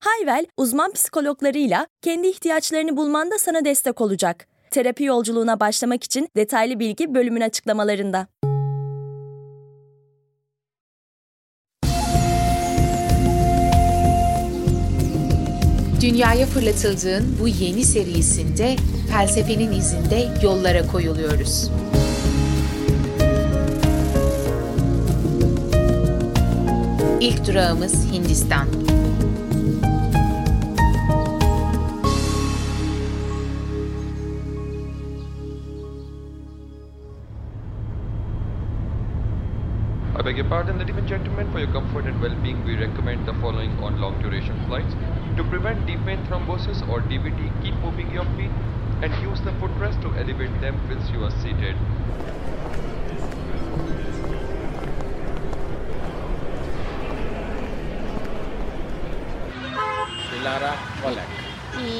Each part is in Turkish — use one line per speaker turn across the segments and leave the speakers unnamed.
Hayvel, uzman psikologlarıyla kendi ihtiyaçlarını bulmanda sana destek olacak. Terapi yolculuğuna başlamak için detaylı bilgi bölümün açıklamalarında.
Dünyaya fırlatıldığın bu yeni serisinde felsefenin izinde yollara koyuluyoruz. İlk durağımız Hindistan.
I beg your pardon, ladies and gentlemen. For your comfort and well-being, we recommend the following on long-duration flights. To prevent deep vein thrombosis or DVT, keep moving your feet and use the footrest to elevate them whilst you are seated.
Dilara Kolek.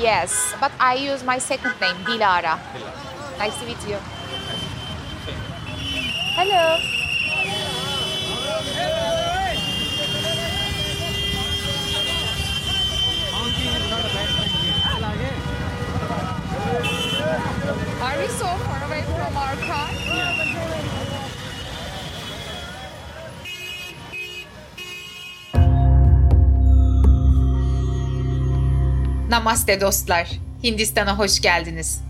Yes, but I use my second name, Dilara. Nice to meet you. Hello. Are we so far away from our car?
Namaste dostlar. Hindistan'a hoş geldiniz.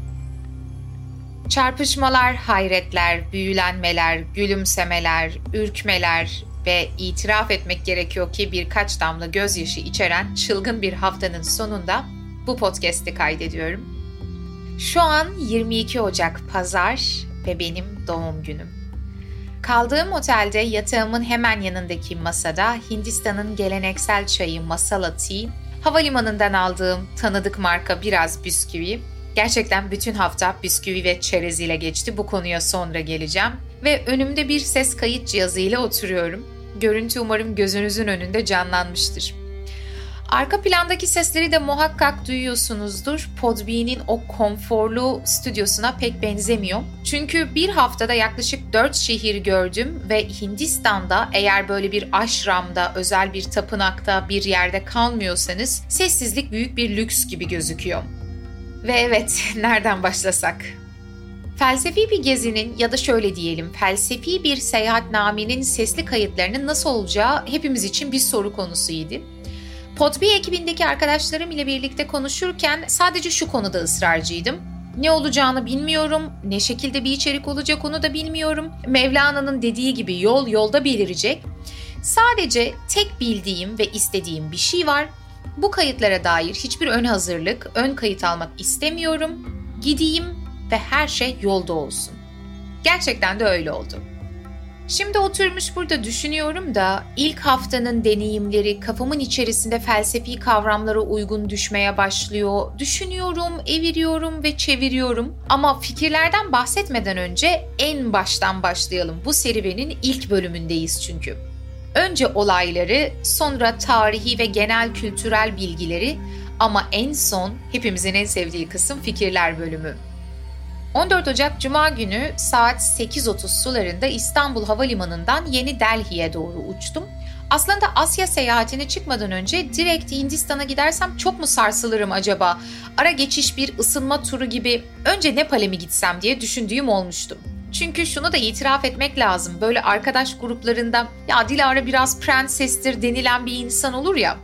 Çarpışmalar, hayretler, büyülenmeler, gülümsemeler, ürkmeler ve itiraf etmek gerekiyor ki birkaç damla gözyaşı içeren çılgın bir haftanın sonunda bu podcast'i kaydediyorum. Şu an 22 Ocak Pazar ve benim doğum günüm. Kaldığım otelde yatağımın hemen yanındaki masada Hindistan'ın geleneksel çayı masala tea, havalimanından aldığım tanıdık marka biraz bisküvi, gerçekten bütün hafta bisküvi ve çerez ile geçti. Bu konuya sonra geleceğim. Ve önümde bir ses kayıt cihazı ile oturuyorum. Görüntü umarım gözünüzün önünde canlanmıştır. Arka plandaki sesleri de muhakkak duyuyorsunuzdur. Podbean'in o konforlu stüdyosuna pek benzemiyor. Çünkü bir haftada yaklaşık 4 şehir gördüm ve Hindistan'da eğer böyle bir aşramda, özel bir tapınakta bir yerde kalmıyorsanız sessizlik büyük bir lüks gibi gözüküyor. Ve evet, nereden başlasak? Felsefi bir gezinin ya da şöyle diyelim, felsefi bir seyahatnamenin sesli kayıtlarının nasıl olacağı hepimiz için bir soru konusuydu. Podbi ekibindeki arkadaşlarım ile birlikte konuşurken sadece şu konuda ısrarcıydım. Ne olacağını bilmiyorum, ne şekilde bir içerik olacak onu da bilmiyorum. Mevlana'nın dediği gibi yol yolda belirecek. Sadece tek bildiğim ve istediğim bir şey var. Bu kayıtlara dair hiçbir ön hazırlık, ön kayıt almak istemiyorum. Gideyim ve her şey yolda olsun. Gerçekten de öyle oldu. Şimdi oturmuş burada düşünüyorum da ilk haftanın deneyimleri kafamın içerisinde felsefi kavramlara uygun düşmeye başlıyor. Düşünüyorum, eviriyorum ve çeviriyorum. Ama fikirlerden bahsetmeden önce en baştan başlayalım. Bu serüvenin ilk bölümündeyiz çünkü. Önce olayları, sonra tarihi ve genel kültürel bilgileri ama en son hepimizin en sevdiği kısım fikirler bölümü. 14 Ocak Cuma günü saat 8.30 sularında İstanbul Havalimanı'ndan Yeni Delhi'ye doğru uçtum. Aslında Asya seyahatine çıkmadan önce direkt Hindistan'a gidersem çok mu sarsılırım acaba? Ara geçiş bir ısınma turu gibi önce Nepal'e mi gitsem diye düşündüğüm olmuştu. Çünkü şunu da itiraf etmek lazım. Böyle arkadaş gruplarında ya Dilara biraz prensestir denilen bir insan olur ya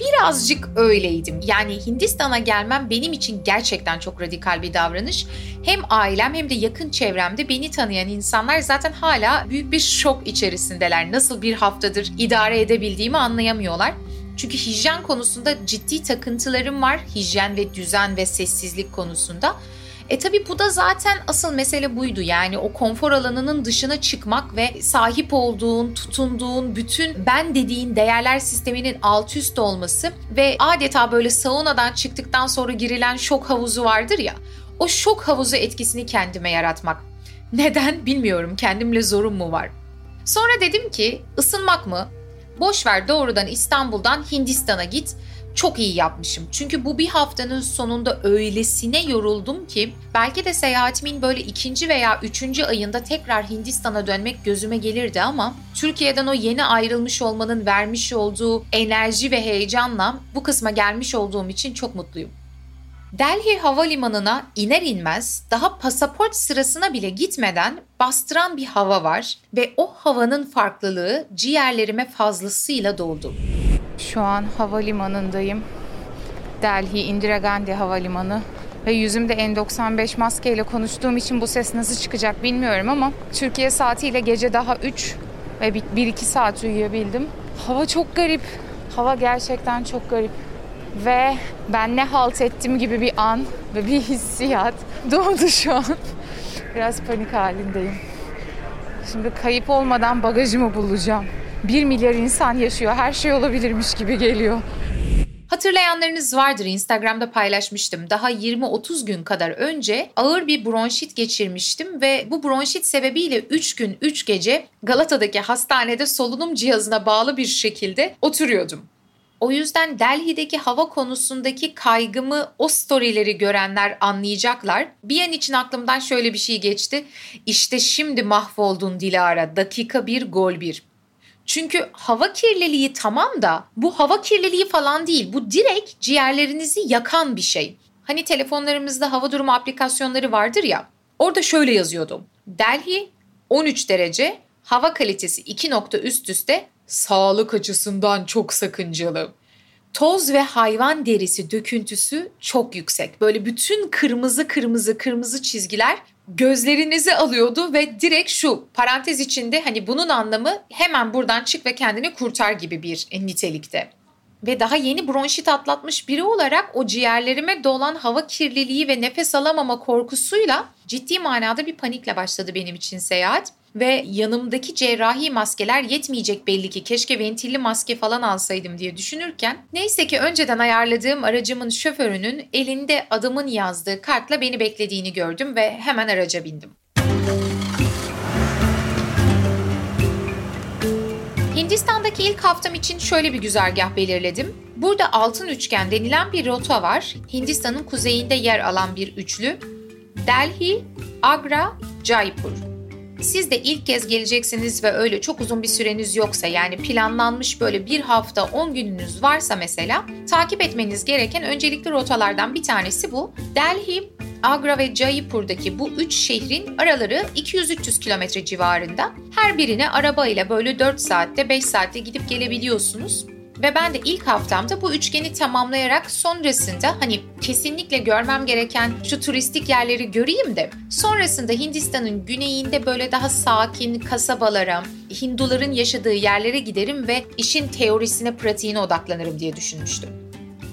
birazcık öyleydim. Yani Hindistan'a gelmem benim için gerçekten çok radikal bir davranış. Hem ailem hem de yakın çevremde beni tanıyan insanlar zaten hala büyük bir şok içerisindeler. Nasıl bir haftadır idare edebildiğimi anlayamıyorlar. Çünkü hijyen konusunda ciddi takıntılarım var. Hijyen ve düzen ve sessizlik konusunda. E tabi bu da zaten asıl mesele buydu. Yani o konfor alanının dışına çıkmak ve sahip olduğun, tutunduğun bütün ben dediğin değerler sisteminin alt üst olması ve adeta böyle saunadan çıktıktan sonra girilen şok havuzu vardır ya. o şok havuzu etkisini kendime yaratmak. Neden bilmiyorum. Kendimle zorum mu var? Sonra dedim ki ısınmak mı? Boş ver doğrudan İstanbul'dan Hindistan'a git. Çok iyi yapmışım. Çünkü bu bir haftanın sonunda öylesine yoruldum ki belki de seyahatimin böyle ikinci veya üçüncü ayında tekrar Hindistan'a dönmek gözüme gelirdi ama Türkiye'den o yeni ayrılmış olmanın vermiş olduğu enerji ve heyecanla bu kısma gelmiş olduğum için çok mutluyum. Delhi Havalimanı'na iner inmez daha pasaport sırasına bile gitmeden bastıran bir hava var ve o havanın farklılığı ciğerlerime fazlasıyla doldu.
Şu an havalimanındayım. Delhi Indira Gandhi Havalimanı ve yüzümde N95 maskeyle konuştuğum için bu ses nasıl çıkacak bilmiyorum ama Türkiye saatiyle gece daha 3 ve 1-2 saat uyuyabildim. Hava çok garip. Hava gerçekten çok garip. Ve ben ne halt ettim gibi bir an ve bir hissiyat doğdu şu an. Biraz panik halindeyim. Şimdi kayıp olmadan bagajımı bulacağım. Bir milyar insan yaşıyor. Her şey olabilirmiş gibi geliyor.
Hatırlayanlarınız vardır Instagram'da paylaşmıştım. Daha 20-30 gün kadar önce ağır bir bronşit geçirmiştim ve bu bronşit sebebiyle 3 gün 3 gece Galata'daki hastanede solunum cihazına bağlı bir şekilde oturuyordum. O yüzden Delhi'deki hava konusundaki kaygımı o storyleri görenler anlayacaklar. Bir an için aklımdan şöyle bir şey geçti. İşte şimdi mahvoldun Dilara. Dakika bir gol bir. Çünkü hava kirliliği tamam da bu hava kirliliği falan değil. Bu direkt ciğerlerinizi yakan bir şey. Hani telefonlarımızda hava durumu aplikasyonları vardır ya. Orada şöyle yazıyordu. Delhi 13 derece, hava kalitesi 2 nokta üst üste, sağlık açısından çok sakıncalı. Toz ve hayvan derisi döküntüsü çok yüksek. Böyle bütün kırmızı kırmızı kırmızı çizgiler gözlerinizi alıyordu ve direkt şu parantez içinde hani bunun anlamı hemen buradan çık ve kendini kurtar gibi bir nitelikte. Ve daha yeni bronşit atlatmış biri olarak o ciğerlerime dolan hava kirliliği ve nefes alamama korkusuyla ciddi manada bir panikle başladı benim için seyahat ve yanımdaki cerrahi maskeler yetmeyecek belli ki keşke ventilli maske falan alsaydım diye düşünürken neyse ki önceden ayarladığım aracımın şoförünün elinde adımın yazdığı kartla beni beklediğini gördüm ve hemen araca bindim. Hindistan'daki ilk haftam için şöyle bir güzergah belirledim. Burada altın üçgen denilen bir rota var. Hindistan'ın kuzeyinde yer alan bir üçlü. Delhi, Agra, Jaipur. Siz de ilk kez geleceksiniz ve öyle çok uzun bir süreniz yoksa yani planlanmış böyle bir hafta 10 gününüz varsa mesela takip etmeniz gereken öncelikli rotalardan bir tanesi bu. Delhi, Agra ve Jaipur'daki bu üç şehrin araları 200-300 kilometre civarında. Her birine araba ile böyle 4 saatte 5 saatte gidip gelebiliyorsunuz. Ve ben de ilk haftamda bu üçgeni tamamlayarak sonrasında hani kesinlikle görmem gereken şu turistik yerleri göreyim de sonrasında Hindistan'ın güneyinde böyle daha sakin kasabalara, Hinduların yaşadığı yerlere giderim ve işin teorisine, pratiğine odaklanırım diye düşünmüştüm.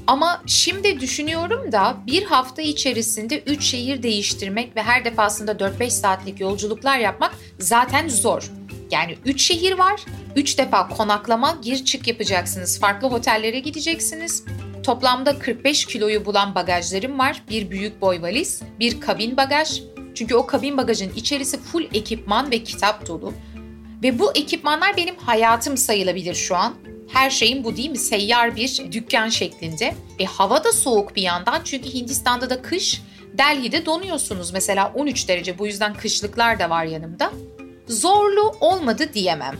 Ama şimdi düşünüyorum da bir hafta içerisinde 3 şehir değiştirmek ve her defasında 4-5 saatlik yolculuklar yapmak zaten zor. Yani 3 şehir var. 3 defa konaklama, gir çık yapacaksınız. Farklı otellere gideceksiniz. Toplamda 45 kiloyu bulan bagajlarım var. Bir büyük boy valiz, bir kabin bagaj. Çünkü o kabin bagajın içerisi full ekipman ve kitap dolu. Ve bu ekipmanlar benim hayatım sayılabilir şu an. Her şeyin bu değil mi? Seyyar bir dükkan şeklinde. E hava da soğuk bir yandan çünkü Hindistan'da da kış. Delhi'de donuyorsunuz mesela 13 derece bu yüzden kışlıklar da var yanımda zorlu olmadı diyemem.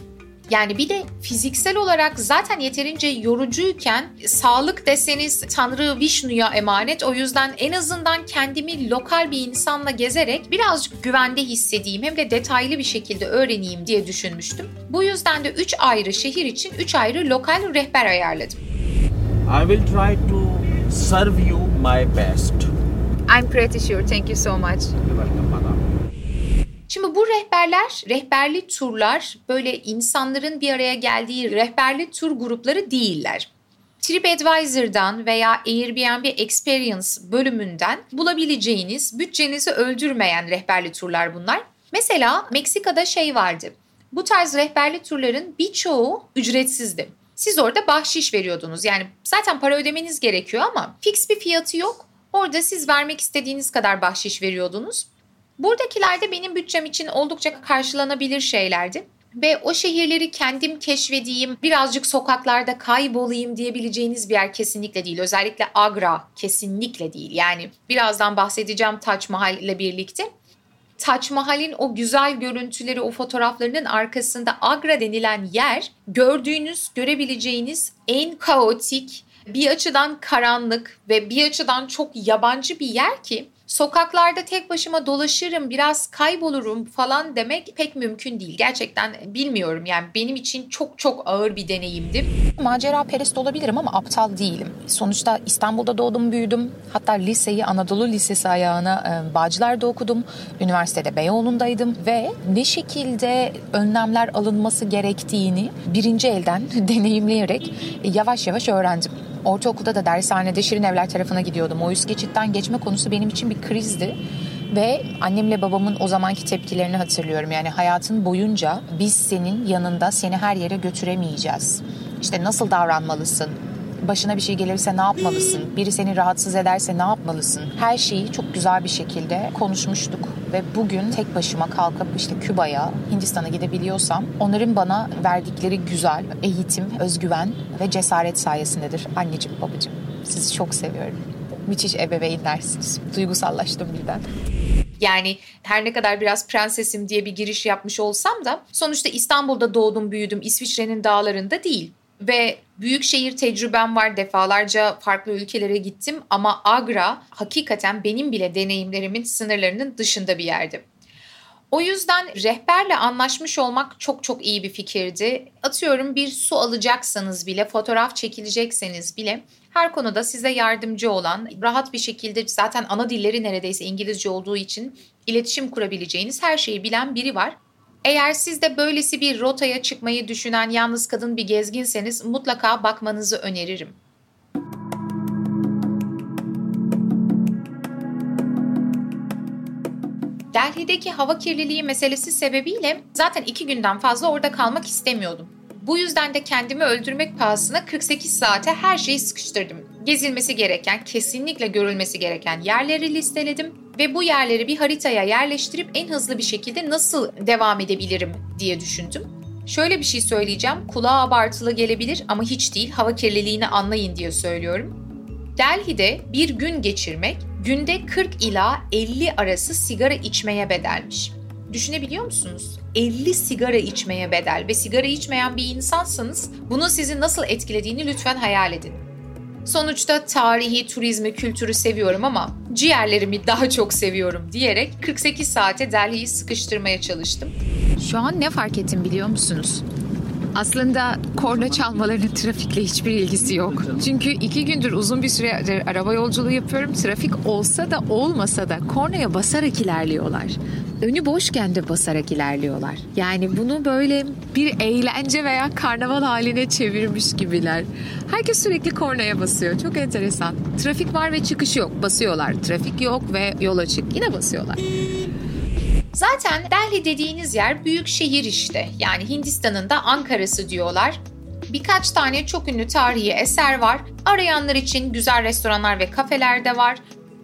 Yani bir de fiziksel olarak zaten yeterince yorucuyken sağlık deseniz Tanrı Vishnu'ya emanet. O yüzden en azından kendimi lokal bir insanla gezerek birazcık güvende hissedeyim hem de detaylı bir şekilde öğreneyim diye düşünmüştüm. Bu yüzden de 3 ayrı şehir için 3 ayrı lokal rehber ayarladım.
I will try to serve you my best.
I'm pretty sure. Thank you so much.
You're welcome, madam.
Şimdi bu rehberler, rehberli turlar böyle insanların bir araya geldiği rehberli tur grupları değiller. TripAdvisor'dan veya Airbnb Experience bölümünden bulabileceğiniz bütçenizi öldürmeyen rehberli turlar bunlar. Mesela Meksika'da şey vardı. Bu tarz rehberli turların birçoğu ücretsizdi. Siz orada bahşiş veriyordunuz. Yani zaten para ödemeniz gerekiyor ama fix bir fiyatı yok. Orada siz vermek istediğiniz kadar bahşiş veriyordunuz. Buradakiler de benim bütçem için oldukça karşılanabilir şeylerdi ve o şehirleri kendim keşfedeyim, birazcık sokaklarda kaybolayım diyebileceğiniz bir yer kesinlikle değil. Özellikle Agra kesinlikle değil. Yani birazdan bahsedeceğim Taç Mahal ile birlikte. Taç Mahal'in o güzel görüntüleri, o fotoğraflarının arkasında Agra denilen yer gördüğünüz, görebileceğiniz en kaotik, bir açıdan karanlık ve bir açıdan çok yabancı bir yer ki sokaklarda tek başıma dolaşırım, biraz kaybolurum falan demek pek mümkün değil. Gerçekten bilmiyorum yani benim için çok çok ağır bir deneyimdi.
Macera perest olabilirim ama aptal değilim. Sonuçta İstanbul'da doğdum, büyüdüm. Hatta liseyi Anadolu Lisesi ayağına e, Bağcılar'da okudum. Üniversitede Beyoğlu'ndaydım ve ne şekilde önlemler alınması gerektiğini birinci elden deneyimleyerek yavaş yavaş öğrendim. Ortaokulda da dershanede Şirin Evler tarafına gidiyordum. O üst geçitten geçme konusu benim için bir krizdi. Ve annemle babamın o zamanki tepkilerini hatırlıyorum. Yani hayatın boyunca biz senin yanında seni her yere götüremeyeceğiz. İşte nasıl davranmalısın, başına bir şey gelirse ne yapmalısın? Biri seni rahatsız ederse ne yapmalısın? Her şeyi çok güzel bir şekilde konuşmuştuk ve bugün tek başıma kalkıp işte Küba'ya, Hindistan'a gidebiliyorsam onların bana verdikleri güzel eğitim, özgüven ve cesaret sayesindedir. Anneciğim, babacığım sizi çok seviyorum. Müthiş ebeveynlersiniz. Duygusallaştım birden.
Yani her ne kadar biraz prensesim diye bir giriş yapmış olsam da sonuçta İstanbul'da doğdum büyüdüm İsviçre'nin dağlarında değil. Ve büyük şehir tecrübem var defalarca farklı ülkelere gittim ama Agra hakikaten benim bile deneyimlerimin sınırlarının dışında bir yerdi. O yüzden rehberle anlaşmış olmak çok çok iyi bir fikirdi. Atıyorum bir su alacaksanız bile, fotoğraf çekilecekseniz bile her konuda size yardımcı olan, rahat bir şekilde zaten ana dilleri neredeyse İngilizce olduğu için iletişim kurabileceğiniz her şeyi bilen biri var. Eğer siz de böylesi bir rotaya çıkmayı düşünen yalnız kadın bir gezginseniz mutlaka bakmanızı öneririm. Delhi'deki hava kirliliği meselesi sebebiyle zaten iki günden fazla orada kalmak istemiyordum. Bu yüzden de kendimi öldürmek pahasına 48 saate her şeyi sıkıştırdım. Gezilmesi gereken, kesinlikle görülmesi gereken yerleri listeledim ve bu yerleri bir haritaya yerleştirip en hızlı bir şekilde nasıl devam edebilirim diye düşündüm. Şöyle bir şey söyleyeceğim. Kulağa abartılı gelebilir ama hiç değil. Hava kirliliğini anlayın diye söylüyorum. Delhi'de bir gün geçirmek günde 40 ila 50 arası sigara içmeye bedelmiş. Düşünebiliyor musunuz? 50 sigara içmeye bedel ve sigara içmeyen bir insansanız bunu sizi nasıl etkilediğini lütfen hayal edin. Sonuçta tarihi, turizmi, kültürü seviyorum ama ciğerlerimi daha çok seviyorum diyerek 48 saate Delhi'yi sıkıştırmaya çalıştım.
Şu an ne fark ettim biliyor musunuz? Aslında korna çalmalarının trafikle hiçbir ilgisi yok. Çünkü iki gündür uzun bir süre araba yolculuğu yapıyorum. Trafik olsa da olmasa da kornaya basarak ilerliyorlar. Önü boşken de basarak ilerliyorlar. Yani bunu böyle bir eğlence veya karnaval haline çevirmiş gibiler. Herkes sürekli kornaya basıyor. Çok enteresan. Trafik var ve çıkış yok. Basıyorlar. Trafik yok ve yol açık. Yine basıyorlar.
Zaten Delhi dediğiniz yer büyük şehir işte. Yani Hindistan'ın da Ankara'sı diyorlar. Birkaç tane çok ünlü tarihi eser var. Arayanlar için güzel restoranlar ve kafeler de var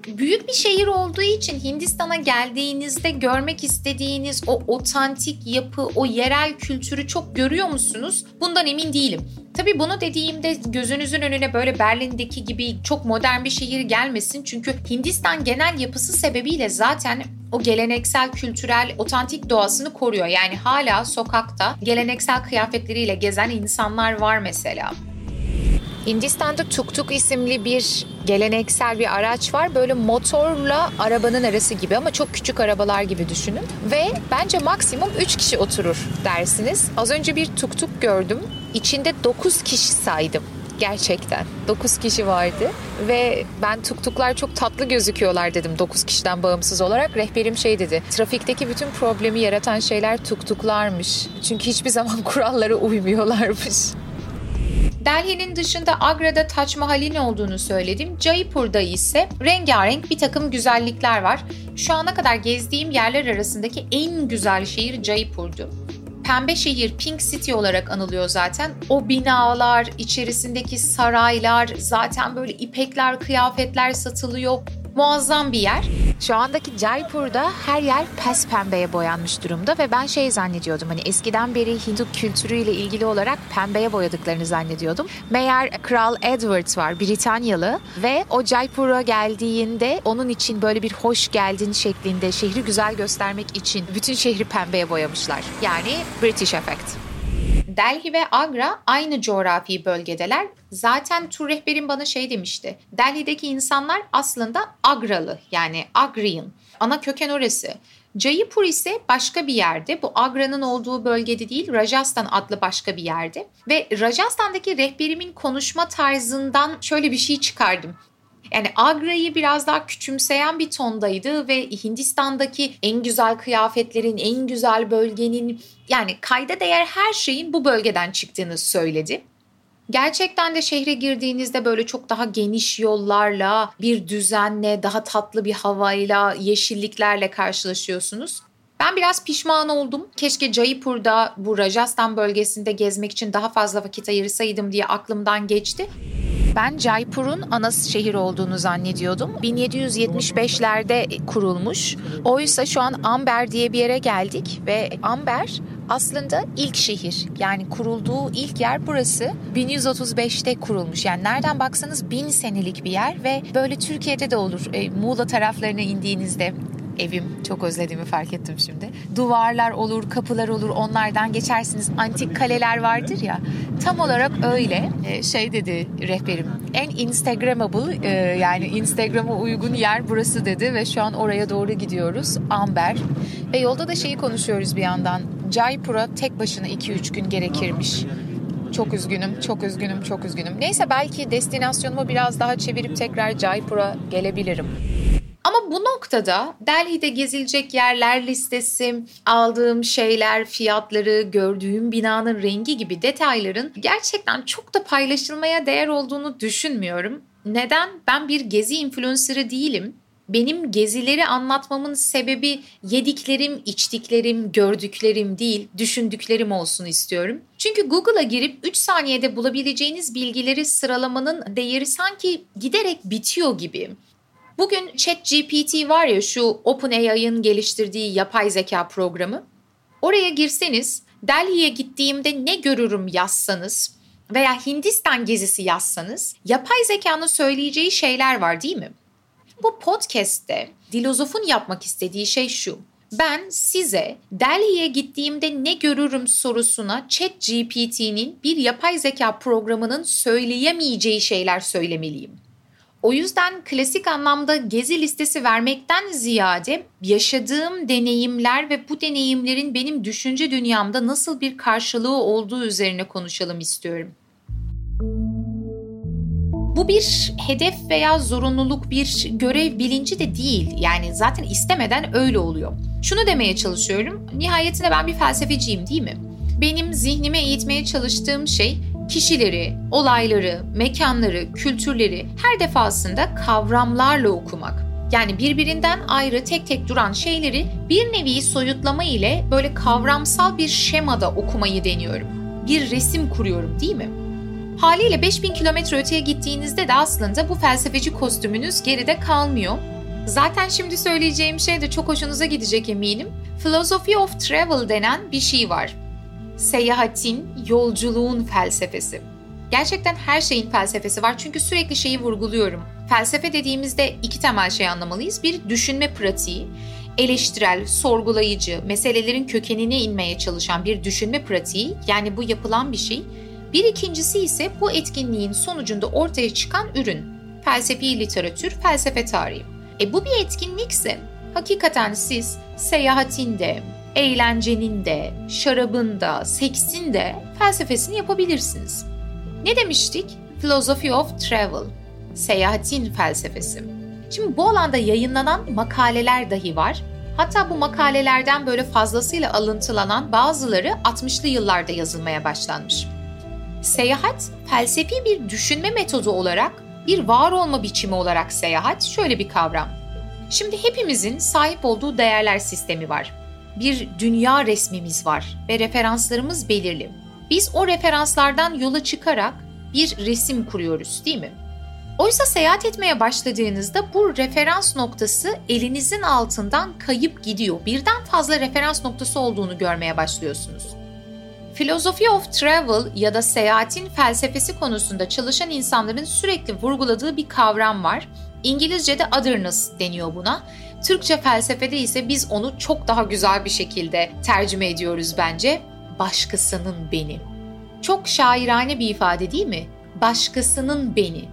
büyük bir şehir olduğu için Hindistan'a geldiğinizde görmek istediğiniz o otantik yapı, o yerel kültürü çok görüyor musunuz? Bundan emin değilim. Tabii bunu dediğimde gözünüzün önüne böyle Berlin'deki gibi çok modern bir şehir gelmesin. Çünkü Hindistan genel yapısı sebebiyle zaten o geleneksel, kültürel, otantik doğasını koruyor. Yani hala sokakta geleneksel kıyafetleriyle gezen insanlar var mesela.
Hindistan'da tuk tuk isimli bir geleneksel bir araç var. Böyle motorla arabanın arası gibi ama çok küçük arabalar gibi düşünün. Ve bence maksimum 3 kişi oturur dersiniz. Az önce bir tuk tuk gördüm. İçinde 9 kişi saydım gerçekten. 9 kişi vardı ve ben tuktuklar çok tatlı gözüküyorlar dedim 9 kişiden bağımsız olarak. Rehberim şey dedi. Trafikteki bütün problemi yaratan şeyler tuktuklarmış. Çünkü hiçbir zaman kurallara uymuyorlarmış.
Delhi'nin dışında Agra'da Taç Mahal'in olduğunu söyledim. Jaipur'da ise rengarenk bir takım güzellikler var. Şu ana kadar gezdiğim yerler arasındaki en güzel şehir Jaipur'du. Pembe şehir Pink City olarak anılıyor zaten. O binalar, içerisindeki saraylar, zaten böyle ipekler, kıyafetler satılıyor. Muazzam bir yer. Şu andaki Jaipur'da her yer pes pembeye boyanmış durumda ve ben şey zannediyordum hani eskiden beri Hindu kültürüyle ilgili olarak pembeye boyadıklarını zannediyordum. Meğer Kral Edward var Britanyalı ve o Jaipur'a geldiğinde onun için böyle bir hoş geldin şeklinde şehri güzel göstermek için bütün şehri pembeye boyamışlar. Yani British Effect. Delhi ve Agra aynı coğrafi bölgedeler. Zaten tur rehberim bana şey demişti. Delhi'deki insanlar aslında Agralı yani Agrian. Ana köken orası. Jaipur ise başka bir yerde. Bu Agra'nın olduğu bölgede değil, Rajasthan adlı başka bir yerde. Ve Rajasthan'daki rehberimin konuşma tarzından şöyle bir şey çıkardım. Yani Agra'yı biraz daha küçümseyen bir tondaydı ve Hindistan'daki en güzel kıyafetlerin, en güzel bölgenin yani kayda değer her şeyin bu bölgeden çıktığını söyledi. Gerçekten de şehre girdiğinizde böyle çok daha geniş yollarla, bir düzenle, daha tatlı bir havayla, yeşilliklerle karşılaşıyorsunuz. Ben biraz pişman oldum. Keşke Jaipur'da bu Rajasthan bölgesinde gezmek için daha fazla vakit ayırsaydım diye aklımdan geçti. Ben Jaipur'un ana şehir olduğunu zannediyordum. 1775'lerde kurulmuş. Oysa şu an Amber diye bir yere geldik ve Amber aslında ilk şehir. Yani kurulduğu ilk yer burası. 1135'te kurulmuş. Yani nereden baksanız bin senelik bir yer ve böyle Türkiye'de de olur. E, Muğla taraflarına indiğinizde evim çok özlediğimi fark ettim şimdi. Duvarlar olur, kapılar olur onlardan geçersiniz. Antik kaleler vardır ya. Tam olarak öyle. Ee, şey dedi rehberim. En Instagramable e, yani Instagram'a uygun yer burası dedi ve şu an oraya doğru gidiyoruz. Amber. Ve yolda da şeyi konuşuyoruz bir yandan. Jaipur'a tek başına 2-3 gün gerekirmiş. Çok üzgünüm, çok üzgünüm, çok üzgünüm. Neyse belki destinasyonumu biraz daha çevirip tekrar Jaipur'a gelebilirim. Ama bu noktada Delhi'de gezilecek yerler listesi, aldığım şeyler, fiyatları, gördüğüm binanın rengi gibi detayların gerçekten çok da paylaşılmaya değer olduğunu düşünmüyorum. Neden? Ben bir gezi influencer'ı değilim. Benim gezileri anlatmamın sebebi yediklerim, içtiklerim, gördüklerim değil, düşündüklerim olsun istiyorum. Çünkü Google'a girip 3 saniyede bulabileceğiniz bilgileri sıralamanın değeri sanki giderek bitiyor gibi. Bugün ChatGPT var ya şu OpenAI'ın geliştirdiği yapay zeka programı. Oraya girseniz Delhi'ye gittiğimde ne görürüm yazsanız veya Hindistan gezisi yazsanız yapay zekanın söyleyeceği şeyler var değil mi? Bu podcast'te Dilozof'un yapmak istediği şey şu. Ben size Delhi'ye gittiğimde ne görürüm sorusuna ChatGPT'nin bir yapay zeka programının söyleyemeyeceği şeyler söylemeliyim. O yüzden klasik anlamda gezi listesi vermekten ziyade yaşadığım deneyimler ve bu deneyimlerin benim düşünce dünyamda nasıl bir karşılığı olduğu üzerine konuşalım istiyorum. Bu bir hedef veya zorunluluk, bir görev bilinci de değil. Yani zaten istemeden öyle oluyor. Şunu demeye çalışıyorum. Nihayetinde ben bir felsefeciyim değil mi? Benim zihnime eğitmeye çalıştığım şey kişileri, olayları, mekanları, kültürleri her defasında kavramlarla okumak. Yani birbirinden ayrı tek tek duran şeyleri bir nevi soyutlama ile böyle kavramsal bir şemada okumayı deniyorum. Bir resim kuruyorum değil mi? Haliyle 5000 kilometre öteye gittiğinizde de aslında bu felsefeci kostümünüz geride kalmıyor. Zaten şimdi söyleyeceğim şey de çok hoşunuza gidecek eminim. Philosophy of Travel denen bir şey var seyahatin, yolculuğun felsefesi. Gerçekten her şeyin felsefesi var çünkü sürekli şeyi vurguluyorum. Felsefe dediğimizde iki temel şey anlamalıyız. Bir düşünme pratiği, eleştirel, sorgulayıcı, meselelerin kökenine inmeye çalışan bir düşünme pratiği yani bu yapılan bir şey. Bir ikincisi ise bu etkinliğin sonucunda ortaya çıkan ürün. Felsefi literatür, felsefe tarihi. E bu bir etkinlikse hakikaten siz seyahatinde, eğlencenin de, şarabın da, seksin de felsefesini yapabilirsiniz. Ne demiştik? Philosophy of Travel, seyahatin felsefesi. Şimdi bu alanda yayınlanan makaleler dahi var. Hatta bu makalelerden böyle fazlasıyla alıntılanan bazıları 60'lı yıllarda yazılmaya başlanmış. Seyahat, felsefi bir düşünme metodu olarak, bir var olma biçimi olarak seyahat şöyle bir kavram. Şimdi hepimizin sahip olduğu değerler sistemi var bir dünya resmimiz var ve referanslarımız belirli. Biz o referanslardan yola çıkarak bir resim kuruyoruz değil mi? Oysa seyahat etmeye başladığınızda bu referans noktası elinizin altından kayıp gidiyor. Birden fazla referans noktası olduğunu görmeye başlıyorsunuz. Philosophy of Travel ya da seyahatin felsefesi konusunda çalışan insanların sürekli vurguladığı bir kavram var. İngilizce'de otherness deniyor buna. Türkçe felsefede ise biz onu çok daha güzel bir şekilde tercüme ediyoruz bence. Başkasının beni. Çok şairane bir ifade değil mi? Başkasının beni.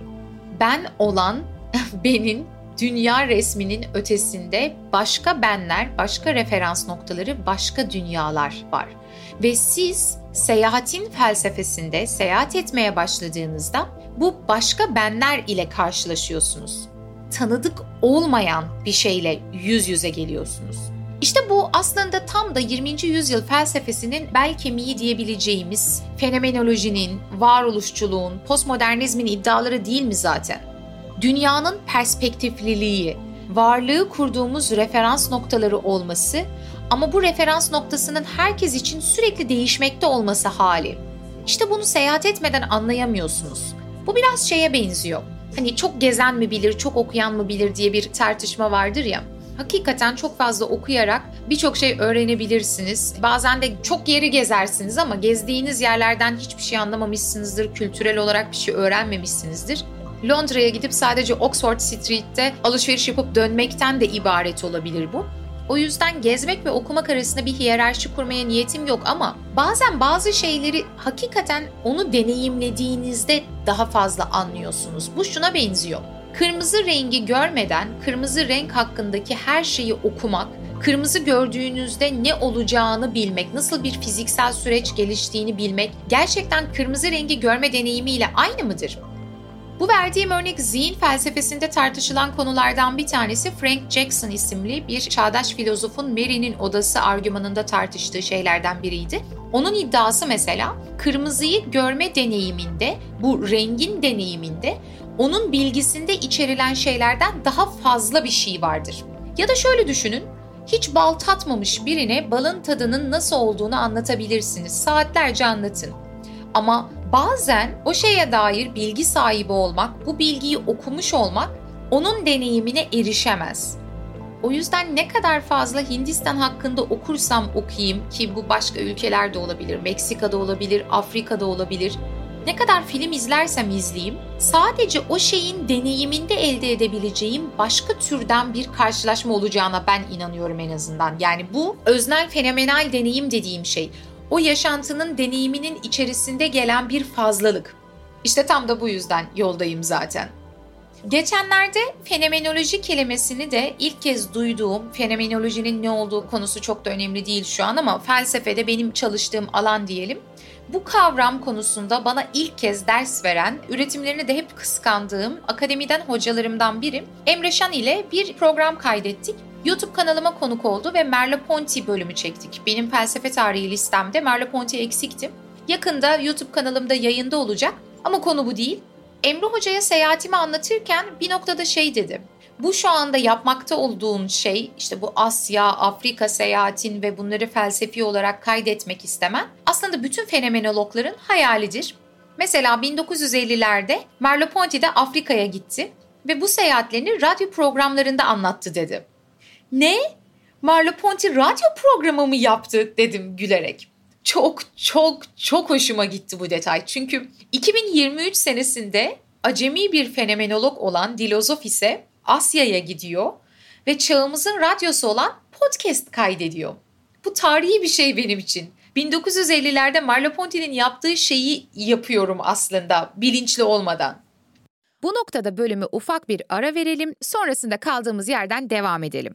Ben olan benim dünya resminin ötesinde başka benler, başka referans noktaları, başka dünyalar var. Ve siz seyahatin felsefesinde seyahat etmeye başladığınızda bu başka benler ile karşılaşıyorsunuz. Tanıdık olmayan bir şeyle yüz yüze geliyorsunuz. İşte bu aslında tam da 20. yüzyıl felsefesinin bel kemiği diyebileceğimiz fenomenolojinin, varoluşçuluğun, postmodernizmin iddiaları değil mi zaten? Dünyanın perspektifliliği, varlığı kurduğumuz referans noktaları olması ama bu referans noktasının herkes için sürekli değişmekte olması hali. İşte bunu seyahat etmeden anlayamıyorsunuz. Bu biraz şeye benziyor. Hani çok gezen mi bilir, çok okuyan mı bilir diye bir tartışma vardır ya. Hakikaten çok fazla okuyarak birçok şey öğrenebilirsiniz. Bazen de çok yeri gezersiniz ama gezdiğiniz yerlerden hiçbir şey anlamamışsınızdır. Kültürel olarak bir şey öğrenmemişsinizdir. Londra'ya gidip sadece Oxford Street'te alışveriş yapıp dönmekten de ibaret olabilir bu. O yüzden gezmek ve okumak arasında bir hiyerarşi kurmaya niyetim yok ama bazen bazı şeyleri hakikaten onu deneyimlediğinizde daha fazla anlıyorsunuz. Bu şuna benziyor. Kırmızı rengi görmeden kırmızı renk hakkındaki her şeyi okumak, kırmızı gördüğünüzde ne olacağını bilmek, nasıl bir fiziksel süreç geliştiğini bilmek gerçekten kırmızı rengi görme deneyimiyle aynı mıdır? Bu verdiğim örnek zihin felsefesinde tartışılan konulardan bir tanesi Frank Jackson isimli bir çağdaş filozofun Mary'nin odası argümanında tartıştığı şeylerden biriydi. Onun iddiası mesela kırmızıyı görme deneyiminde, bu rengin deneyiminde onun bilgisinde içerilen şeylerden daha fazla bir şey vardır. Ya da şöyle düşünün, hiç bal tatmamış birine balın tadının nasıl olduğunu anlatabilirsiniz. Saatlerce anlatın. Ama bazen o şeye dair bilgi sahibi olmak, bu bilgiyi okumuş olmak onun deneyimine erişemez. O yüzden ne kadar fazla Hindistan hakkında okursam okuyayım ki bu başka ülkelerde olabilir, Meksika'da olabilir, Afrika'da olabilir. Ne kadar film izlersem izleyeyim, sadece o şeyin deneyiminde elde edebileceğim başka türden bir karşılaşma olacağına ben inanıyorum en azından. Yani bu öznel fenomenal deneyim dediğim şey o yaşantının deneyiminin içerisinde gelen bir fazlalık. İşte tam da bu yüzden yoldayım zaten. Geçenlerde fenomenoloji kelimesini de ilk kez duyduğum, fenomenolojinin ne olduğu konusu çok da önemli değil şu an ama felsefede benim çalıştığım alan diyelim. Bu kavram konusunda bana ilk kez ders veren, üretimlerini de hep kıskandığım akademiden hocalarımdan biri Emre Şan ile bir program kaydettik YouTube kanalıma konuk oldu ve Merleau-Ponty bölümü çektik. Benim felsefe tarihi listemde Merleau-Ponty eksikti. Yakında YouTube kanalımda yayında olacak ama konu bu değil. Emre Hoca'ya seyahatimi anlatırken bir noktada şey dedi. Bu şu anda yapmakta olduğun şey işte bu Asya, Afrika seyahatin ve bunları felsefi olarak kaydetmek istemen aslında bütün fenomenologların hayalidir. Mesela 1950'lerde Merleau-Ponty de Afrika'ya gitti ve bu seyahatlerini radyo programlarında anlattı dedi. Ne? Merleau-Ponty radyo programı mı yaptı dedim gülerek. Çok çok çok hoşuma gitti bu detay. Çünkü 2023 senesinde acemi bir fenomenolog olan Dilozof ise Asya'ya gidiyor ve çağımızın radyosu olan podcast kaydediyor. Bu tarihi bir şey benim için. 1950'lerde Merleau-Ponty'nin yaptığı şeyi yapıyorum aslında bilinçli olmadan.
Bu noktada bölümü ufak bir ara verelim, sonrasında kaldığımız yerden devam edelim.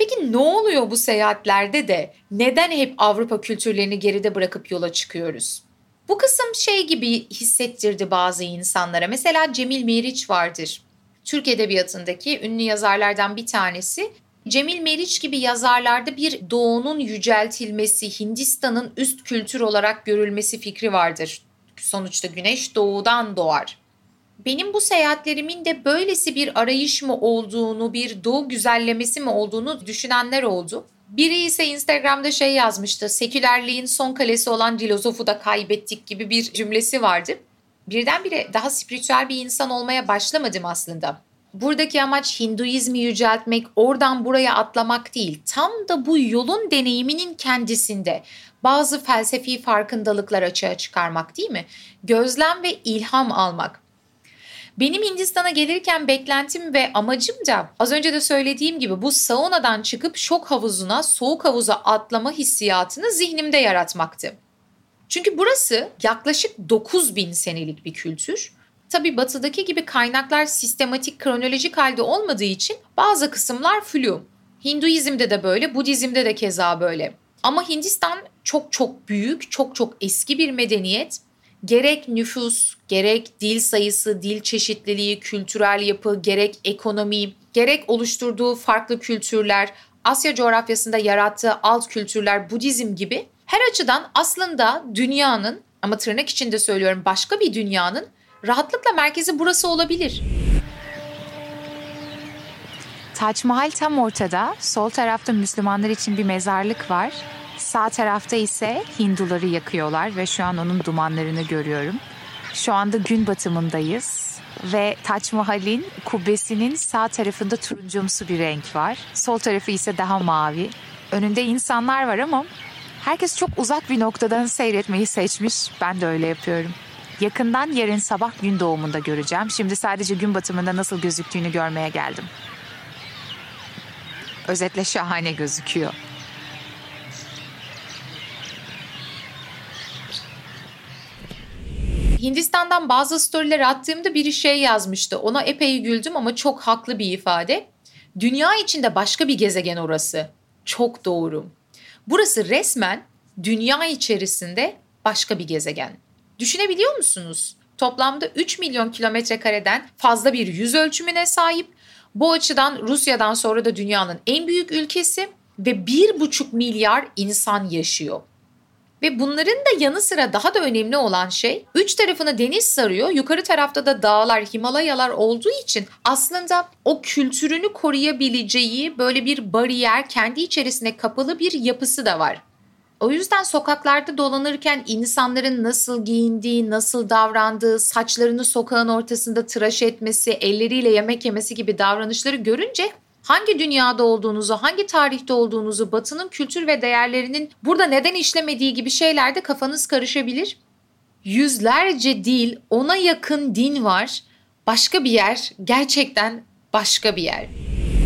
Peki ne oluyor bu seyahatlerde de neden hep Avrupa kültürlerini geride bırakıp yola çıkıyoruz? Bu kısım şey gibi hissettirdi bazı insanlara. Mesela Cemil Meriç vardır. Türk Edebiyatı'ndaki ünlü yazarlardan bir tanesi. Cemil Meriç gibi yazarlarda bir doğunun yüceltilmesi, Hindistan'ın üst kültür olarak görülmesi fikri vardır. Sonuçta güneş doğudan doğar. Benim bu seyahatlerimin de böylesi bir arayış mı olduğunu, bir doğu güzellemesi mi olduğunu düşünenler oldu. Biri ise Instagram'da şey yazmıştı. Sekülerliğin son kalesi olan filozofu da kaybettik gibi bir cümlesi vardı. Birdenbire daha spiritüel bir insan olmaya başlamadım aslında. Buradaki amaç Hinduizmi yüceltmek, oradan buraya atlamak değil. Tam da bu yolun deneyiminin kendisinde bazı felsefi farkındalıklar açığa çıkarmak değil mi? Gözlem ve ilham almak. Benim Hindistan'a gelirken beklentim ve amacım da az önce de söylediğim gibi bu saunadan çıkıp şok havuzuna, soğuk havuza atlama hissiyatını zihnimde yaratmaktı. Çünkü burası yaklaşık 9000 senelik bir kültür. Tabi batıdaki gibi kaynaklar sistematik kronolojik halde olmadığı için bazı kısımlar flu. Hinduizm'de de böyle, Budizm'de de keza böyle. Ama Hindistan çok çok büyük, çok çok eski bir medeniyet gerek nüfus, gerek dil sayısı, dil çeşitliliği, kültürel yapı, gerek ekonomi, gerek oluşturduğu farklı kültürler, Asya coğrafyasında yarattığı alt kültürler, Budizm gibi her açıdan aslında dünyanın ama tırnak içinde söylüyorum başka bir dünyanın rahatlıkla merkezi burası olabilir.
Taç Mahal tam ortada. Sol tarafta Müslümanlar için bir mezarlık var. Sağ tarafta ise Hinduları yakıyorlar ve şu an onun dumanlarını görüyorum. Şu anda gün batımındayız ve Taç Mahal'in kubbesinin sağ tarafında turuncumsu bir renk var. Sol tarafı ise daha mavi. Önünde insanlar var ama herkes çok uzak bir noktadan seyretmeyi seçmiş. Ben de öyle yapıyorum. Yakından yarın sabah gün doğumunda göreceğim. Şimdi sadece gün batımında nasıl gözüktüğünü görmeye geldim. Özetle şahane gözüküyor.
Hindistan'dan bazı storyler attığımda biri şey yazmıştı. Ona epey güldüm ama çok haklı bir ifade. Dünya içinde başka bir gezegen orası. Çok doğru. Burası resmen dünya içerisinde başka bir gezegen. Düşünebiliyor musunuz? Toplamda 3 milyon kilometre kareden fazla bir yüz ölçümüne sahip. Bu açıdan Rusya'dan sonra da dünyanın en büyük ülkesi ve 1,5 milyar insan yaşıyor. Ve bunların da yanı sıra daha da önemli olan şey üç tarafını deniz sarıyor. Yukarı tarafta da dağlar, Himalayalar olduğu için aslında o kültürünü koruyabileceği böyle bir bariyer, kendi içerisine kapalı bir yapısı da var. O yüzden sokaklarda dolanırken insanların nasıl giyindiği, nasıl davrandığı, saçlarını sokağın ortasında tıraş etmesi, elleriyle yemek yemesi gibi davranışları görünce hangi dünyada olduğunuzu, hangi tarihte olduğunuzu, batının kültür ve değerlerinin burada neden işlemediği gibi şeylerde kafanız karışabilir. Yüzlerce dil, ona yakın din var. Başka bir yer, gerçekten başka bir yer.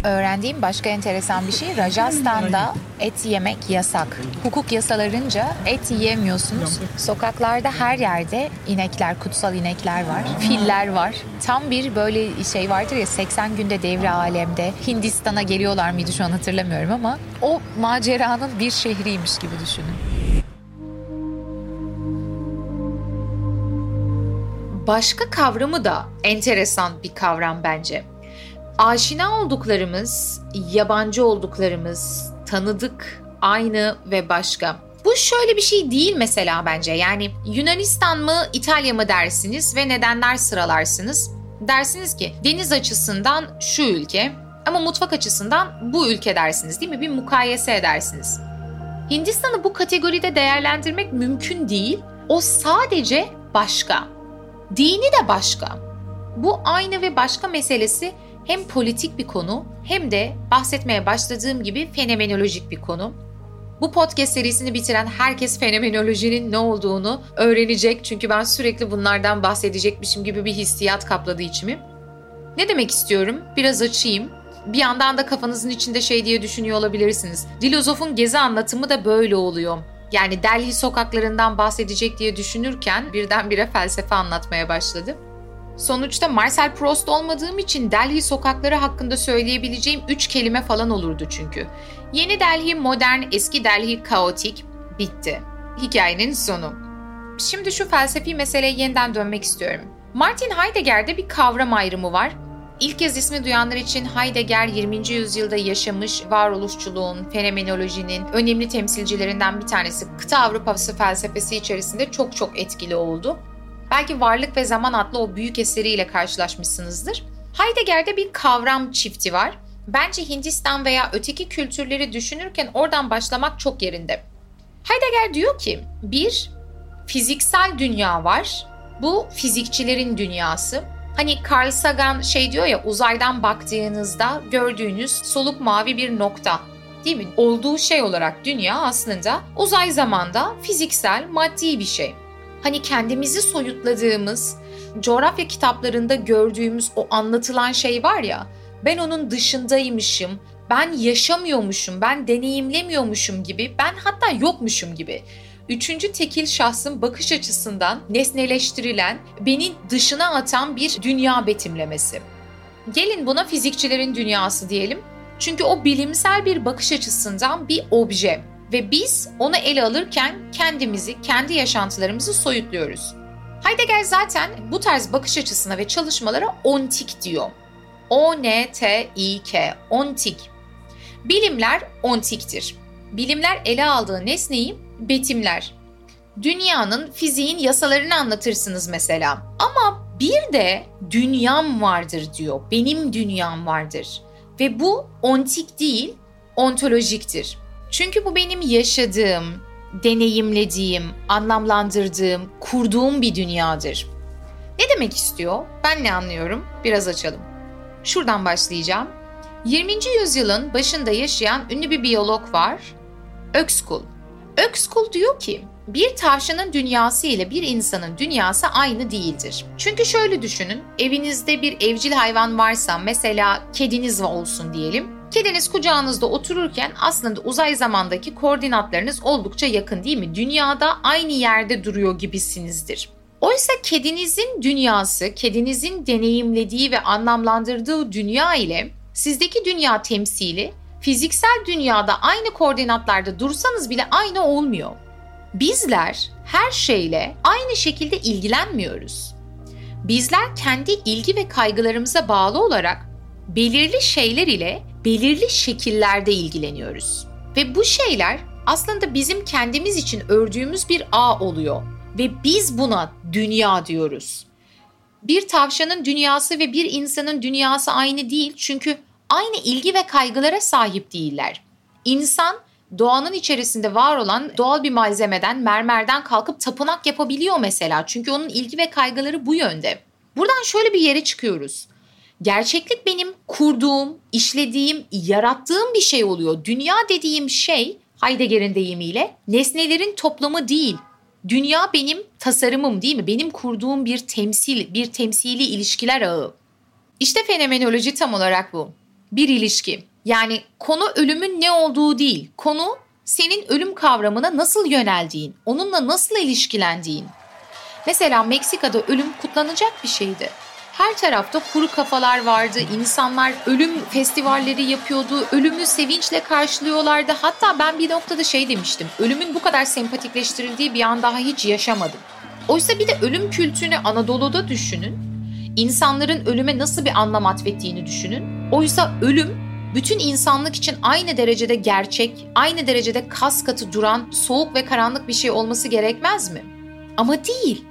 Öğrendiğim başka enteresan bir şey Rajasthan'da et yemek yasak. Hukuk yasalarınca et yiyemiyorsunuz. Sokaklarda her yerde inekler, kutsal inekler var. Filler var. Tam bir böyle şey vardır ya 80 günde devre alemde Hindistan'a geliyorlar mıydı şu an hatırlamıyorum ama o maceranın bir şehriymiş gibi düşünün.
Başka kavramı da enteresan bir kavram bence aşina olduklarımız, yabancı olduklarımız, tanıdık, aynı ve başka. Bu şöyle bir şey değil mesela bence. Yani Yunanistan mı, İtalya mı dersiniz ve nedenler sıralarsınız. Dersiniz ki deniz açısından şu ülke ama mutfak açısından bu ülke dersiniz değil mi? Bir mukayese edersiniz. Hindistan'ı bu kategoride değerlendirmek mümkün değil. O sadece başka. Dini de başka. Bu aynı ve başka meselesi hem politik bir konu hem de bahsetmeye başladığım gibi fenomenolojik bir konu. Bu podcast serisini bitiren herkes fenomenolojinin ne olduğunu öğrenecek. Çünkü ben sürekli bunlardan bahsedecekmişim gibi bir hissiyat kapladı içimi. Ne demek istiyorum? Biraz açayım. Bir yandan da kafanızın içinde şey diye düşünüyor olabilirsiniz. Dilozof'un gezi anlatımı da böyle oluyor. Yani Delhi sokaklarından bahsedecek diye düşünürken birdenbire felsefe anlatmaya başladı. Sonuçta Marcel Proust olmadığım için Delhi sokakları hakkında söyleyebileceğim 3 kelime falan olurdu çünkü. Yeni Delhi modern, eski Delhi kaotik, bitti. Hikayenin sonu. Şimdi şu felsefi meseleye yeniden dönmek istiyorum. Martin Heidegger'de bir kavram ayrımı var. İlk kez ismi duyanlar için Heidegger 20. yüzyılda yaşamış varoluşçuluğun, fenomenolojinin önemli temsilcilerinden bir tanesi. Kıta Avrupası felsefesi içerisinde çok çok etkili oldu. Belki Varlık ve Zaman adlı o büyük eseriyle karşılaşmışsınızdır. Heidegger'de bir kavram çifti var. Bence Hindistan veya öteki kültürleri düşünürken oradan başlamak çok yerinde. Heidegger diyor ki, bir, fiziksel dünya var. Bu fizikçilerin dünyası. Hani Carl Sagan şey diyor ya uzaydan baktığınızda gördüğünüz soluk mavi bir nokta değil mi? Olduğu şey olarak dünya aslında uzay zamanda fiziksel, maddi bir şey. Hani kendimizi soyutladığımız, coğrafya kitaplarında gördüğümüz o anlatılan şey var ya, ben onun dışındaymışım, ben yaşamıyormuşum, ben deneyimlemiyormuşum gibi, ben hatta yokmuşum gibi. Üçüncü tekil şahsın bakış açısından nesneleştirilen, beni dışına atan bir dünya betimlemesi. Gelin buna fizikçilerin dünyası diyelim. Çünkü o bilimsel bir bakış açısından bir obje ve biz onu ele alırken kendimizi, kendi yaşantılarımızı soyutluyoruz. Heidegger zaten bu tarz bakış açısına ve çalışmalara ontik diyor. O-N-T-I-K, ontik. Bilimler ontiktir. Bilimler ele aldığı nesneyi betimler. Dünyanın, fiziğin yasalarını anlatırsınız mesela. Ama bir de dünyam vardır diyor. Benim dünyam vardır. Ve bu ontik değil, ontolojiktir. Çünkü bu benim yaşadığım, deneyimlediğim, anlamlandırdığım, kurduğum bir dünyadır. Ne demek istiyor? Ben ne anlıyorum? Biraz açalım. Şuradan başlayacağım. 20. yüzyılın başında yaşayan ünlü bir biyolog var. Ökskul. Ökskul diyor ki, bir tavşanın dünyası ile bir insanın dünyası aynı değildir. Çünkü şöyle düşünün, evinizde bir evcil hayvan varsa mesela kediniz olsun diyelim. Kediniz kucağınızda otururken aslında uzay zamandaki koordinatlarınız oldukça yakın değil mi? Dünyada aynı yerde duruyor gibisinizdir. Oysa kedinizin dünyası, kedinizin deneyimlediği ve anlamlandırdığı dünya ile sizdeki dünya temsili fiziksel dünyada aynı koordinatlarda dursanız bile aynı olmuyor. Bizler her şeyle aynı şekilde ilgilenmiyoruz. Bizler kendi ilgi ve kaygılarımıza bağlı olarak belirli şeyler ile belirli şekillerde ilgileniyoruz. Ve bu şeyler aslında bizim kendimiz için ördüğümüz bir ağ oluyor ve biz buna dünya diyoruz. Bir tavşanın dünyası ve bir insanın dünyası aynı değil çünkü aynı ilgi ve kaygılara sahip değiller. İnsan doğanın içerisinde var olan doğal bir malzemeden, mermerden kalkıp tapınak yapabiliyor mesela. Çünkü onun ilgi ve kaygıları bu yönde. Buradan şöyle bir yere çıkıyoruz. Gerçeklik benim kurduğum, işlediğim, yarattığım bir şey oluyor. Dünya dediğim şey Heidegger'in deyimiyle nesnelerin toplamı değil. Dünya benim tasarımım değil mi? Benim kurduğum bir temsil, bir temsili ilişkiler ağı. İşte fenomenoloji tam olarak bu. Bir ilişki. Yani konu ölümün ne olduğu değil. Konu senin ölüm kavramına nasıl yöneldiğin, onunla nasıl ilişkilendiğin. Mesela Meksika'da ölüm kutlanacak bir şeydi. Her tarafta kuru kafalar vardı. İnsanlar ölüm festivalleri yapıyordu. Ölümü sevinçle karşılıyorlardı. Hatta ben bir noktada şey demiştim. Ölümün bu kadar sempatikleştirildiği bir an daha hiç yaşamadım. Oysa bir de ölüm kültünü Anadolu'da düşünün. İnsanların ölüme nasıl bir anlam atfettiğini düşünün. Oysa ölüm bütün insanlık için aynı derecede gerçek, aynı derecede kas katı duran, soğuk ve karanlık bir şey olması gerekmez mi? Ama değil.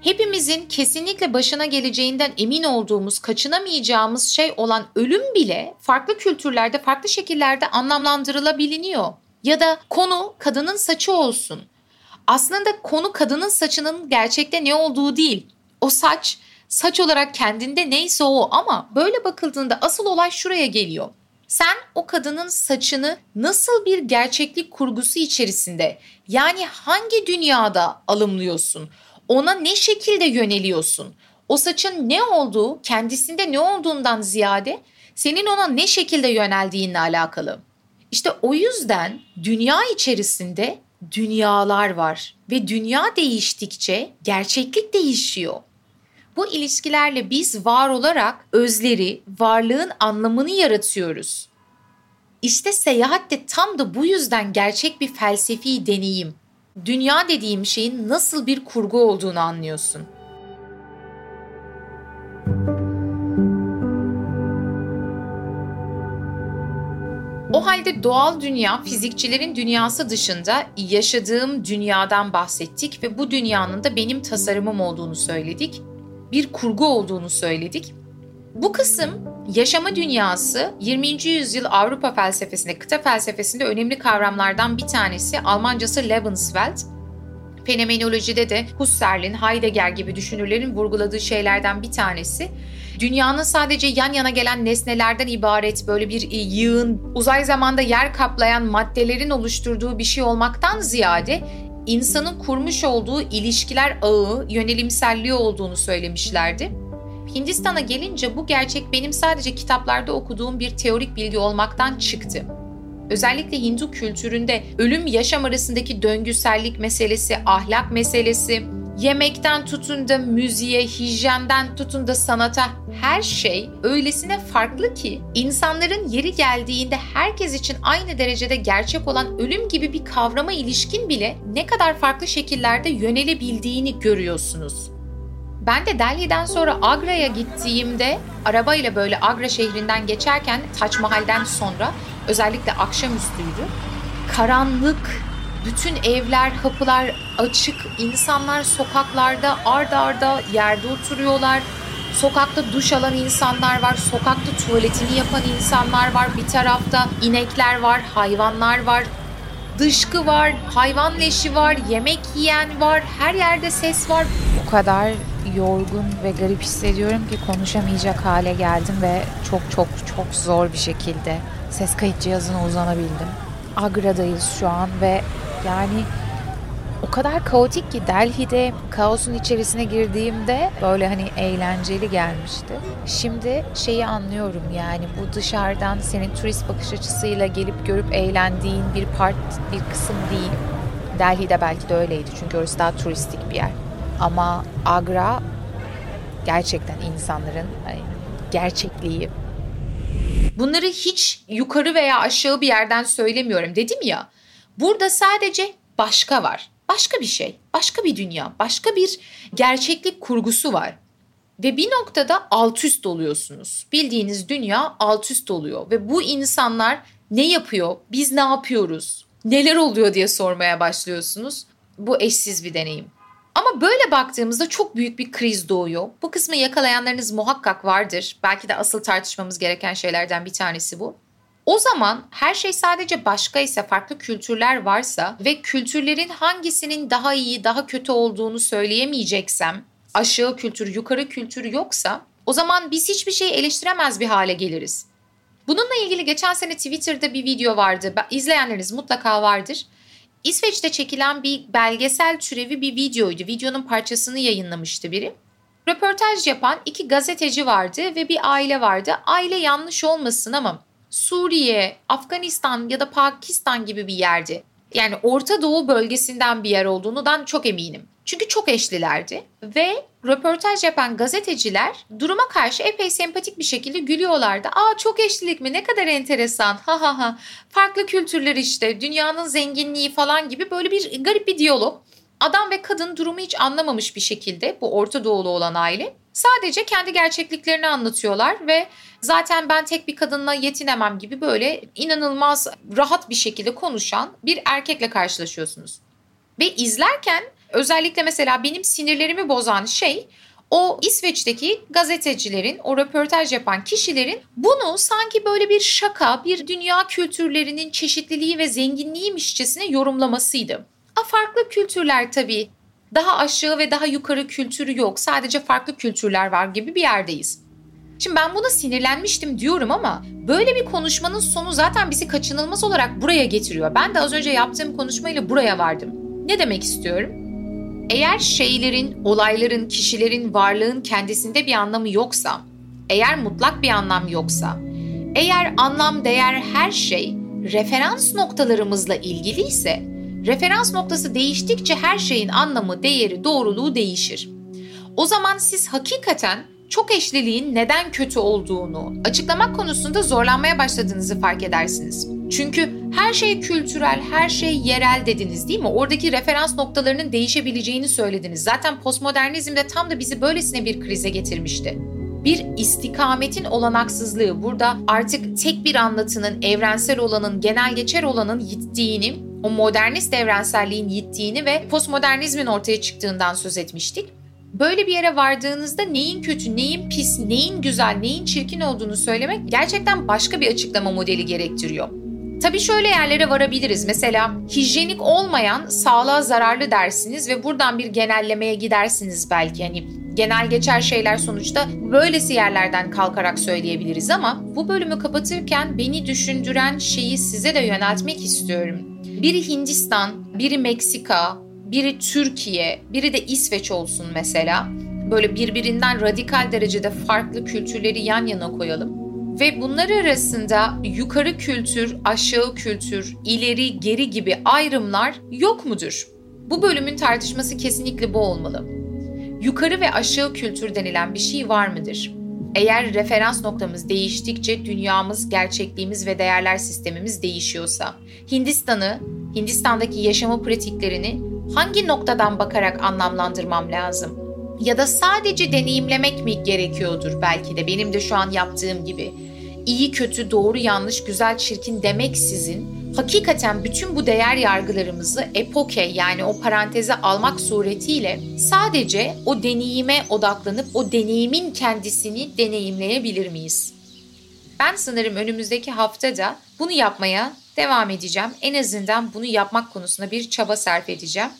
Hepimizin kesinlikle başına geleceğinden emin olduğumuz, kaçınamayacağımız şey olan ölüm bile farklı kültürlerde, farklı şekillerde anlamlandırılabiliyor. Ya da konu kadının saçı olsun. Aslında konu kadının saçının gerçekte ne olduğu değil. O saç, saç olarak kendinde neyse o ama böyle bakıldığında asıl olay şuraya geliyor. Sen o kadının saçını nasıl bir gerçeklik kurgusu içerisinde yani hangi dünyada alımlıyorsun? Ona ne şekilde yöneliyorsun? O saçın ne olduğu kendisinde ne olduğundan ziyade senin ona ne şekilde yöneldiğinle alakalı. İşte o yüzden dünya içerisinde dünyalar var ve dünya değiştikçe gerçeklik değişiyor. Bu ilişkilerle biz var olarak özleri, varlığın anlamını yaratıyoruz. İşte seyahat de tam da bu yüzden gerçek bir felsefi deneyim. Dünya dediğim şeyin nasıl bir kurgu olduğunu anlıyorsun. O halde doğal dünya, fizikçilerin dünyası dışında yaşadığım dünyadan bahsettik ve bu dünyanın da benim tasarımım olduğunu söyledik. Bir kurgu olduğunu söyledik. Bu kısım yaşama dünyası 20. yüzyıl Avrupa felsefesinde, kıta felsefesinde önemli kavramlardan bir tanesi. Almancası Lebenswelt. Fenomenolojide de Husserl'in, Heidegger gibi düşünürlerin vurguladığı şeylerden bir tanesi. Dünyanın sadece yan yana gelen nesnelerden ibaret böyle bir yığın, uzay zamanda yer kaplayan maddelerin oluşturduğu bir şey olmaktan ziyade insanın kurmuş olduğu ilişkiler ağı, yönelimselliği olduğunu söylemişlerdi. Hindistan'a gelince bu gerçek benim sadece kitaplarda okuduğum bir teorik bilgi olmaktan çıktı. Özellikle Hindu kültüründe ölüm yaşam arasındaki döngüsellik meselesi, ahlak meselesi, yemekten tutun da müziğe, hijyenden tutun da sanata her şey öylesine farklı ki insanların yeri geldiğinde herkes için aynı derecede gerçek olan ölüm gibi bir kavrama ilişkin bile ne kadar farklı şekillerde yönelebildiğini görüyorsunuz. Ben de Delhi'den sonra Agra'ya gittiğimde arabayla böyle Agra şehrinden geçerken Taç Mahal'den sonra özellikle akşamüstüydü. Karanlık, bütün evler, kapılar açık, insanlar sokaklarda arda arda yerde oturuyorlar. Sokakta duş alan insanlar var, sokakta tuvaletini yapan insanlar var. Bir tarafta inekler var, hayvanlar var, dışkı var, hayvan leşi var, yemek yiyen var, her yerde ses var.
O kadar yorgun ve garip hissediyorum ki konuşamayacak hale geldim ve çok çok çok zor bir şekilde ses kayıt cihazına uzanabildim. Agra'dayız şu an ve yani o kadar kaotik ki Delhi'de kaosun içerisine girdiğimde böyle hani eğlenceli gelmişti. Şimdi şeyi anlıyorum yani bu dışarıdan senin turist bakış açısıyla gelip görüp eğlendiğin bir part, bir kısım değil. Delhi'de belki de öyleydi çünkü orası daha turistik bir yer. Ama Agra gerçekten insanların gerçekliği.
Bunları hiç yukarı veya aşağı bir yerden söylemiyorum dedim ya. Burada sadece başka var. Başka bir şey, başka bir dünya, başka bir gerçeklik kurgusu var. Ve bir noktada alt üst oluyorsunuz. Bildiğiniz dünya alt üst oluyor ve bu insanlar ne yapıyor, biz ne yapıyoruz, neler oluyor diye sormaya başlıyorsunuz. Bu eşsiz bir deneyim. Ama böyle baktığımızda çok büyük bir kriz doğuyor. Bu kısmı yakalayanlarınız muhakkak vardır. Belki de asıl tartışmamız gereken şeylerden bir tanesi bu. O zaman her şey sadece başka ise farklı kültürler varsa ve kültürlerin hangisinin daha iyi daha kötü olduğunu söyleyemeyeceksem aşağı kültür yukarı kültür yoksa o zaman biz hiçbir şeyi eleştiremez bir hale geliriz. Bununla ilgili geçen sene Twitter'da bir video vardı. İzleyenleriniz mutlaka vardır. İsveç'te çekilen bir belgesel türevi bir videoydu. Videonun parçasını yayınlamıştı biri. Röportaj yapan iki gazeteci vardı ve bir aile vardı. Aile yanlış olmasın ama Suriye, Afganistan ya da Pakistan gibi bir yerdi. Yani Orta Doğu bölgesinden bir yer olduğundan çok eminim. Çünkü çok eşlilerdi ve röportaj yapan gazeteciler duruma karşı epey sempatik bir şekilde gülüyorlardı. Aa çok eşlilik mi ne kadar enteresan ha ha ha farklı kültürler işte dünyanın zenginliği falan gibi böyle bir garip bir diyalog. Adam ve kadın durumu hiç anlamamış bir şekilde bu Orta Doğulu olan aile sadece kendi gerçekliklerini anlatıyorlar ve zaten ben tek bir kadınla yetinemem gibi böyle inanılmaz rahat bir şekilde konuşan bir erkekle karşılaşıyorsunuz. Ve izlerken özellikle mesela benim sinirlerimi bozan şey o İsveç'teki gazetecilerin, o röportaj yapan kişilerin bunu sanki böyle bir şaka, bir dünya kültürlerinin çeşitliliği ve zenginliğiymişçesine yorumlamasıydı. A farklı kültürler tabii. Daha aşağı ve daha yukarı kültürü yok. Sadece farklı kültürler var gibi bir yerdeyiz. Şimdi ben buna sinirlenmiştim diyorum ama böyle bir konuşmanın sonu zaten bizi kaçınılmaz olarak buraya getiriyor. Ben de az önce yaptığım konuşmayla buraya vardım. Ne demek istiyorum? Eğer şeylerin, olayların, kişilerin, varlığın kendisinde bir anlamı yoksa, eğer mutlak bir anlam yoksa, eğer anlam, değer, her şey referans noktalarımızla ilgili ise, referans noktası değiştikçe her şeyin anlamı, değeri, doğruluğu değişir. O zaman siz hakikaten çok eşliliğin neden kötü olduğunu açıklamak konusunda zorlanmaya başladığınızı fark edersiniz. Çünkü her şey kültürel, her şey yerel dediniz değil mi? Oradaki referans noktalarının değişebileceğini söylediniz. Zaten postmodernizm de tam da bizi böylesine bir krize getirmişti. Bir istikametin olanaksızlığı burada artık tek bir anlatının, evrensel olanın, genel geçer olanın yittiğini, o modernist evrenselliğin yittiğini ve postmodernizmin ortaya çıktığından söz etmiştik. Böyle bir yere vardığınızda neyin kötü, neyin pis, neyin güzel, neyin çirkin olduğunu söylemek gerçekten başka bir açıklama modeli gerektiriyor. Tabii şöyle yerlere varabiliriz. Mesela hijyenik olmayan sağlığa zararlı dersiniz ve buradan bir genellemeye gidersiniz belki. Hani genel geçer şeyler sonuçta böylesi yerlerden kalkarak söyleyebiliriz ama bu bölümü kapatırken beni düşündüren şeyi size de yöneltmek istiyorum. Biri Hindistan, biri Meksika, biri Türkiye, biri de İsveç olsun mesela. Böyle birbirinden radikal derecede farklı kültürleri yan yana koyalım. Ve bunlar arasında yukarı kültür, aşağı kültür, ileri, geri gibi ayrımlar yok mudur? Bu bölümün tartışması kesinlikle bu olmalı. Yukarı ve aşağı kültür denilen bir şey var mıdır? Eğer referans noktamız değiştikçe dünyamız, gerçekliğimiz ve değerler sistemimiz değişiyorsa, Hindistan'ı, Hindistan'daki yaşamı pratiklerini hangi noktadan bakarak anlamlandırmam lazım? Ya da sadece deneyimlemek mi gerekiyordur belki de benim de şu an yaptığım gibi. İyi, kötü, doğru, yanlış, güzel, çirkin demek sizin hakikaten bütün bu değer yargılarımızı epoke yani o paranteze almak suretiyle sadece o deneyime odaklanıp o deneyimin kendisini deneyimleyebilir miyiz? Ben sanırım önümüzdeki haftada bunu yapmaya devam edeceğim. En azından bunu yapmak konusunda bir çaba sarf edeceğim.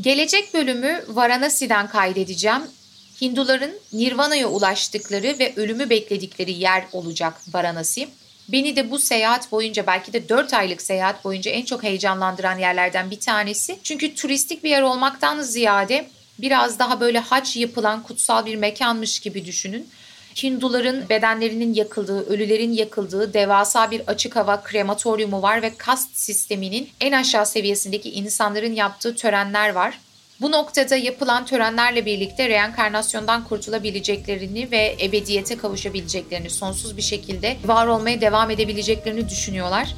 Gelecek bölümü Varanasi'den kaydedeceğim. Hinduların Nirvana'ya ulaştıkları ve ölümü bekledikleri yer olacak Varanasi. Beni de bu seyahat boyunca belki de 4 aylık seyahat boyunca en çok heyecanlandıran yerlerden bir tanesi. Çünkü turistik bir yer olmaktan ziyade biraz daha böyle hac yapılan kutsal bir mekanmış gibi düşünün. Hinduların bedenlerinin yakıldığı, ölülerin yakıldığı devasa bir açık hava krematoryumu var ve kast sisteminin en aşağı seviyesindeki insanların yaptığı törenler var. Bu noktada yapılan törenlerle birlikte reenkarnasyondan kurtulabileceklerini ve ebediyete kavuşabileceklerini, sonsuz bir şekilde var olmaya devam edebileceklerini düşünüyorlar.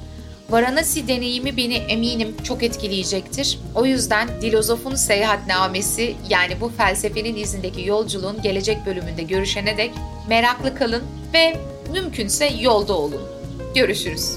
Varanasi deneyimi beni eminim çok etkileyecektir. O yüzden Dilozof'un seyahatnamesi yani bu felsefenin izindeki yolculuğun gelecek bölümünde görüşene dek meraklı kalın ve mümkünse yolda olun. Görüşürüz.